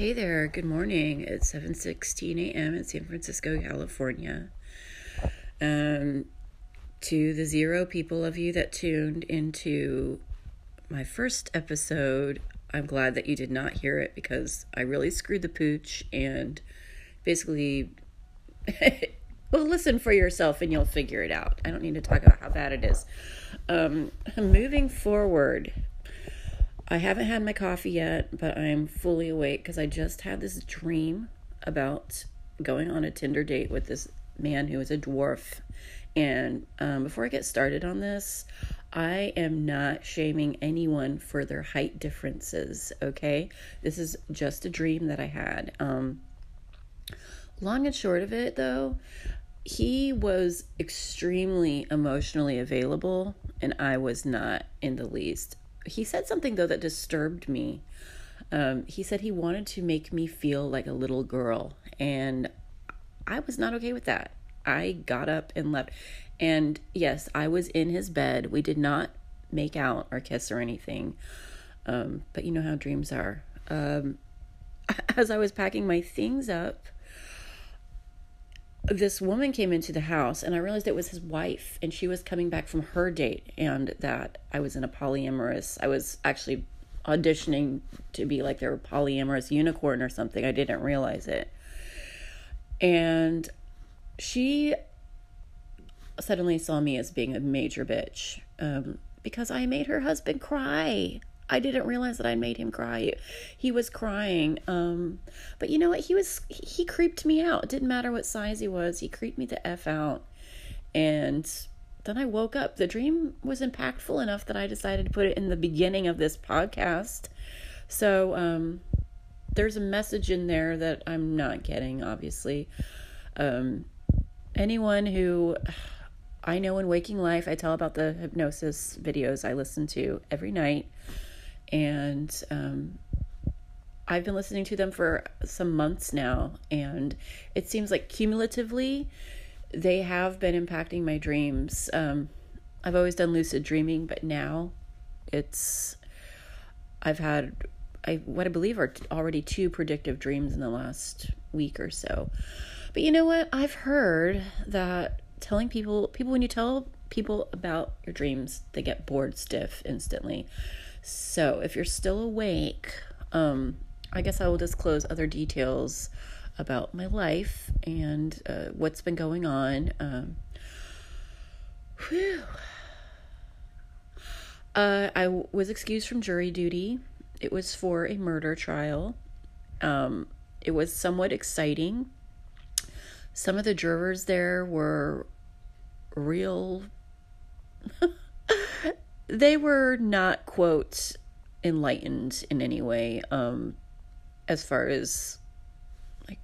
Hey there, good morning. It's 7:16 a.m. in San Francisco, California. Um to the zero people of you that tuned into my first episode, I'm glad that you did not hear it because I really screwed the pooch and basically well listen for yourself and you'll figure it out. I don't need to talk about how bad it is. Um moving forward, I haven't had my coffee yet, but I'm fully awake because I just had this dream about going on a Tinder date with this man who is a dwarf. And um, before I get started on this, I am not shaming anyone for their height differences, okay? This is just a dream that I had. Um, long and short of it, though, he was extremely emotionally available, and I was not in the least he said something though that disturbed me. Um, he said he wanted to make me feel like a little girl, and I was not okay with that. I got up and left. And yes, I was in his bed. We did not make out or kiss or anything. Um, but you know how dreams are. Um, as I was packing my things up, this woman came into the house and I realized it was his wife and she was coming back from her date and that I was in a polyamorous I was actually auditioning to be like their polyamorous unicorn or something. I didn't realize it. And she suddenly saw me as being a major bitch um, because I made her husband cry. I didn't realize that I made him cry. He was crying. Um, but you know what? He was he creeped me out. It didn't matter what size he was. He creeped me the f out. And then I woke up. The dream was impactful enough that I decided to put it in the beginning of this podcast. So um, there's a message in there that I'm not getting. Obviously, um, anyone who I know in waking life, I tell about the hypnosis videos I listen to every night and um, I've been listening to them for some months now, and it seems like cumulatively they have been impacting my dreams. Um, I've always done lucid dreaming, but now it's I've had I what I believe are already two predictive dreams in the last week or so. But you know what? I've heard that telling people people when you tell people about your dreams, they get bored stiff instantly. So if you're still awake, um, I guess I will disclose other details about my life and uh, what's been going on. Um, whew. Uh, I w- was excused from jury duty. It was for a murder trial. Um, it was somewhat exciting. Some of the jurors there were real they were not quote enlightened in any way um as far as like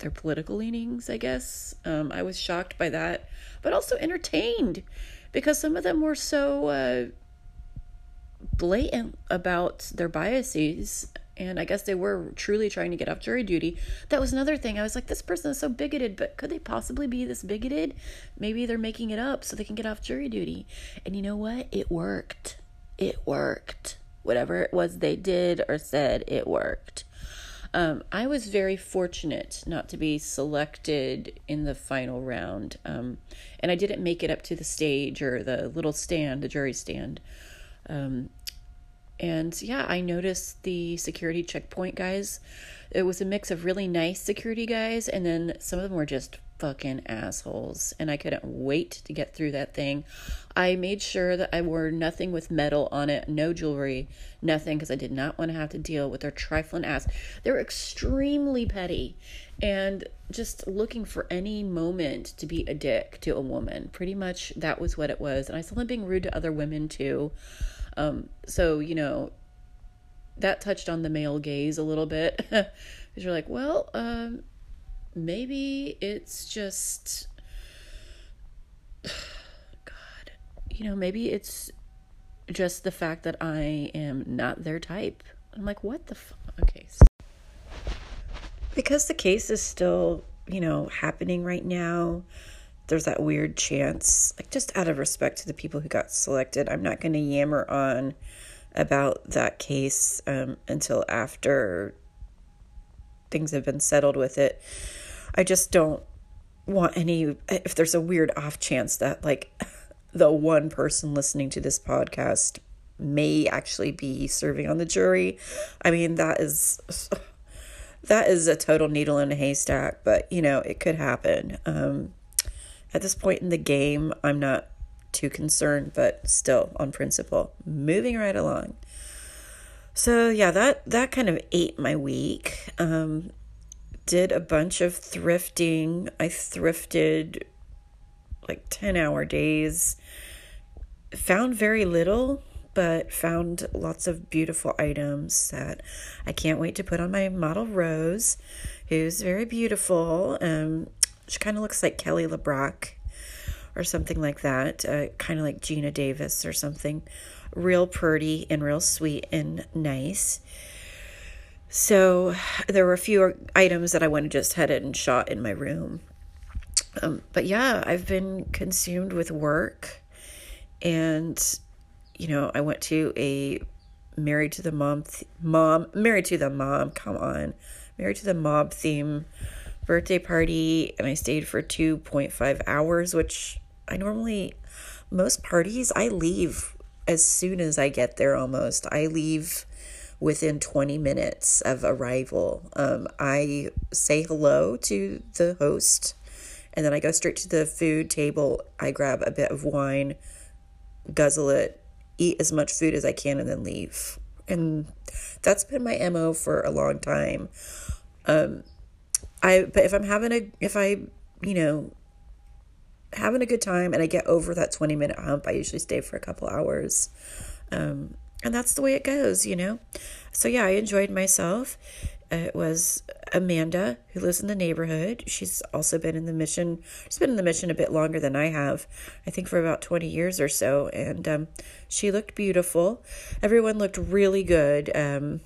their political leanings i guess. Um i was shocked by that but also entertained because some of them were so uh blatant about their biases and I guess they were truly trying to get off jury duty. That was another thing. I was like, this person is so bigoted, but could they possibly be this bigoted? Maybe they're making it up so they can get off jury duty. And you know what? It worked. It worked. Whatever it was they did or said, it worked. Um, I was very fortunate not to be selected in the final round. Um, and I didn't make it up to the stage or the little stand, the jury stand. Um, and yeah, I noticed the security checkpoint guys. It was a mix of really nice security guys, and then some of them were just fucking assholes. And I couldn't wait to get through that thing. I made sure that I wore nothing with metal on it, no jewelry, nothing, because I did not want to have to deal with their trifling ass. They were extremely petty and just looking for any moment to be a dick to a woman. Pretty much that was what it was. And I saw them being rude to other women too. Um, so, you know, that touched on the male gaze a little bit. Because you're like, well, um, maybe it's just. God. You know, maybe it's just the fact that I am not their type. I'm like, what the fuck? Okay. Because the case is still, you know, happening right now there's that weird chance, like just out of respect to the people who got selected, I'm not going to yammer on about that case um, until after things have been settled with it. I just don't want any if there's a weird off chance that like the one person listening to this podcast may actually be serving on the jury. I mean, that is that is a total needle in a haystack, but you know, it could happen. Um, at this point in the game, I'm not too concerned, but still on principle, moving right along. So yeah, that that kind of ate my week. Um, did a bunch of thrifting. I thrifted like 10 hour days. Found very little, but found lots of beautiful items that I can't wait to put on my model Rose, who's very beautiful. Um, she kind of looks like Kelly LeBrock or something like that, uh, kind of like Geena Davis or something. Real pretty and real sweet and nice. So there were a few items that I went and just had it and shot in my room. Um, but yeah, I've been consumed with work and you know, I went to a married to the mom th- mom married to the mom, come on. Married to the mob theme birthday party and I stayed for 2.5 hours, which I normally most parties I leave as soon as I get there almost. I leave within 20 minutes of arrival. Um, I say hello to the host and then I go straight to the food table. I grab a bit of wine, guzzle it, eat as much food as I can and then leave. And that's been my MO for a long time. Um I but if I'm having a if I, you know, having a good time and I get over that 20 minute hump, I usually stay for a couple hours. Um and that's the way it goes, you know. So yeah, I enjoyed myself. It was Amanda, who lives in the neighborhood. She's also been in the mission. She's been in the mission a bit longer than I have, I think for about 20 years or so. And um, she looked beautiful. Everyone looked really good. Um,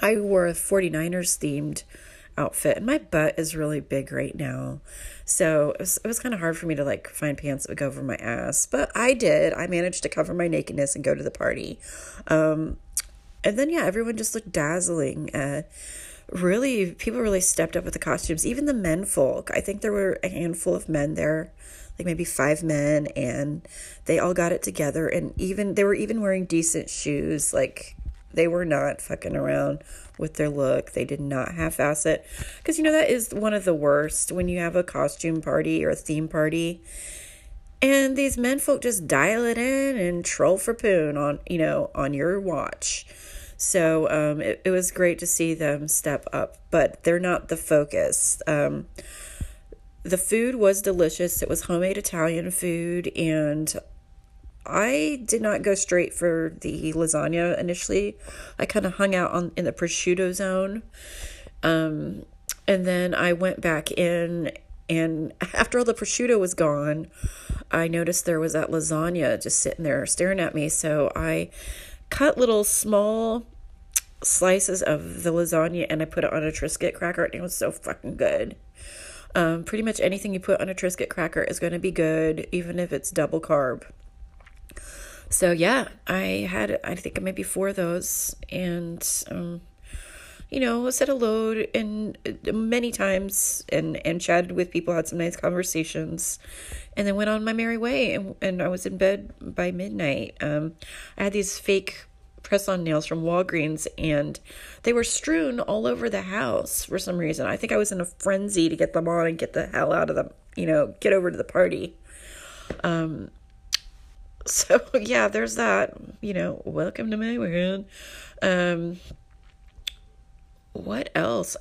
I wore a 49ers themed outfit, and my butt is really big right now. So it was, it was kind of hard for me to like find pants that would go over my ass, but I did. I managed to cover my nakedness and go to the party. Um, and then, yeah, everyone just looked dazzling. Uh, really, people really stepped up with the costumes. Even the men folk. I think there were a handful of men there, like maybe five men, and they all got it together. And even they were even wearing decent shoes. Like they were not fucking around with their look. They did not half ass it. Because, you know, that is one of the worst when you have a costume party or a theme party. And these men folk just dial it in and troll for poon on, you know, on your watch. So um, it, it was great to see them step up, but they're not the focus. Um, the food was delicious. It was homemade Italian food, and I did not go straight for the lasagna initially. I kind of hung out on in the prosciutto zone, um, and then I went back in. And after all the prosciutto was gone, I noticed there was that lasagna just sitting there staring at me. So I cut little small slices of the lasagna and I put it on a Triscuit cracker and it was so fucking good. Um, pretty much anything you put on a Triscuit cracker is going to be good, even if it's double carb. So yeah, I had I think maybe four of those, and um, you know said hello and uh, many times and and chatted with people, had some nice conversations, and then went on my merry way. And, and I was in bed by midnight. Um, I had these fake press on nails from Walgreens and they were strewn all over the house for some reason. I think I was in a frenzy to get them on and get the hell out of them, you know, get over to the party. Um, so yeah, there's that, you know, welcome to my world. Um, what else?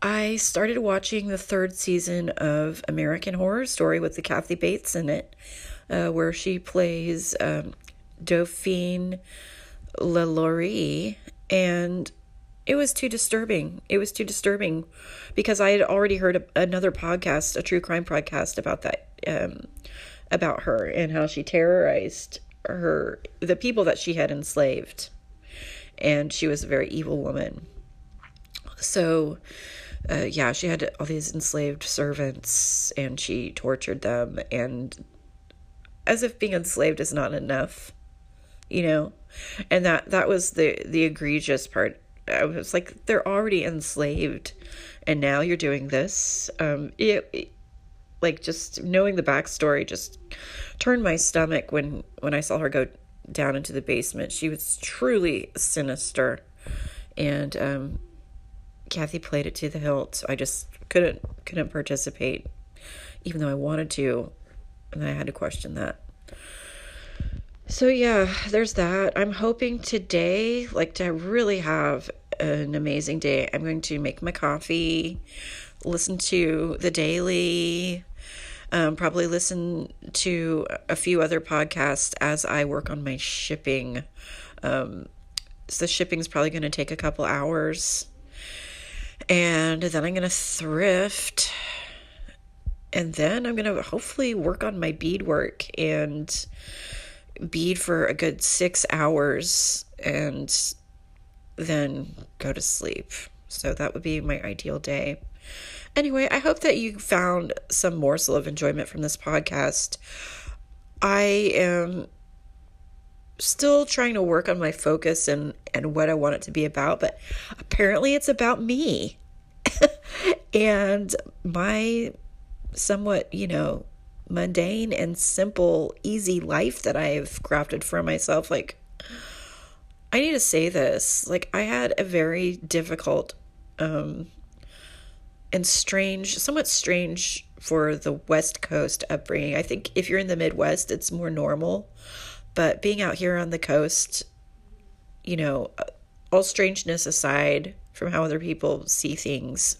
I started watching the third season of American Horror Story with the Kathy Bates in it, uh, where she plays um, Dauphine LaLaurie, and it was too disturbing. It was too disturbing because I had already heard a, another podcast, a true crime podcast about that, um, about her and how she terrorized her the people that she had enslaved, and she was a very evil woman. So uh, yeah, she had all these enslaved servants and she tortured them. And as if being enslaved is not enough, you know? And that, that was the, the egregious part I was like, they're already enslaved, and now you're doing this. Um, it, it like just knowing the backstory just turned my stomach when when I saw her go down into the basement. She was truly sinister, and um, Kathy played it to the hilt. I just couldn't couldn't participate, even though I wanted to, and I had to question that. So yeah, there's that. I'm hoping today, like to really have an amazing day. I'm going to make my coffee, listen to the daily, um, probably listen to a few other podcasts as I work on my shipping. Um, so the shipping's probably going to take a couple hours. And then I'm going to thrift. And then I'm going to hopefully work on my beadwork and bead for a good six hours and then go to sleep. So that would be my ideal day. Anyway, I hope that you found some morsel of enjoyment from this podcast. I am still trying to work on my focus and and what I want it to be about, but apparently it's about me. and my somewhat, you know, mundane and simple, easy life that I've crafted for myself. Like, I need to say this. Like, I had a very difficult um, and strange, somewhat strange for the West Coast upbringing. I think if you're in the Midwest, it's more normal. But being out here on the coast, you know, all strangeness aside from how other people see things,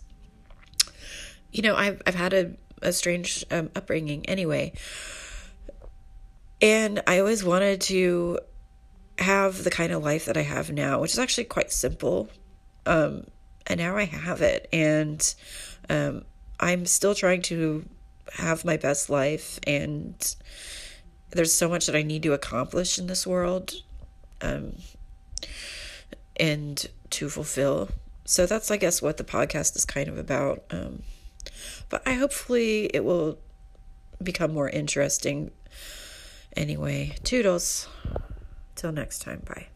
you know, I've I've had a a strange um, upbringing anyway. And I always wanted to have the kind of life that I have now, which is actually quite simple. Um, and now I have it. And um, I'm still trying to have my best life. And there's so much that I need to accomplish in this world um, and to fulfill. So that's, I guess, what the podcast is kind of about. Um, but I hopefully it will become more interesting. Anyway, toodles. Till next time. Bye.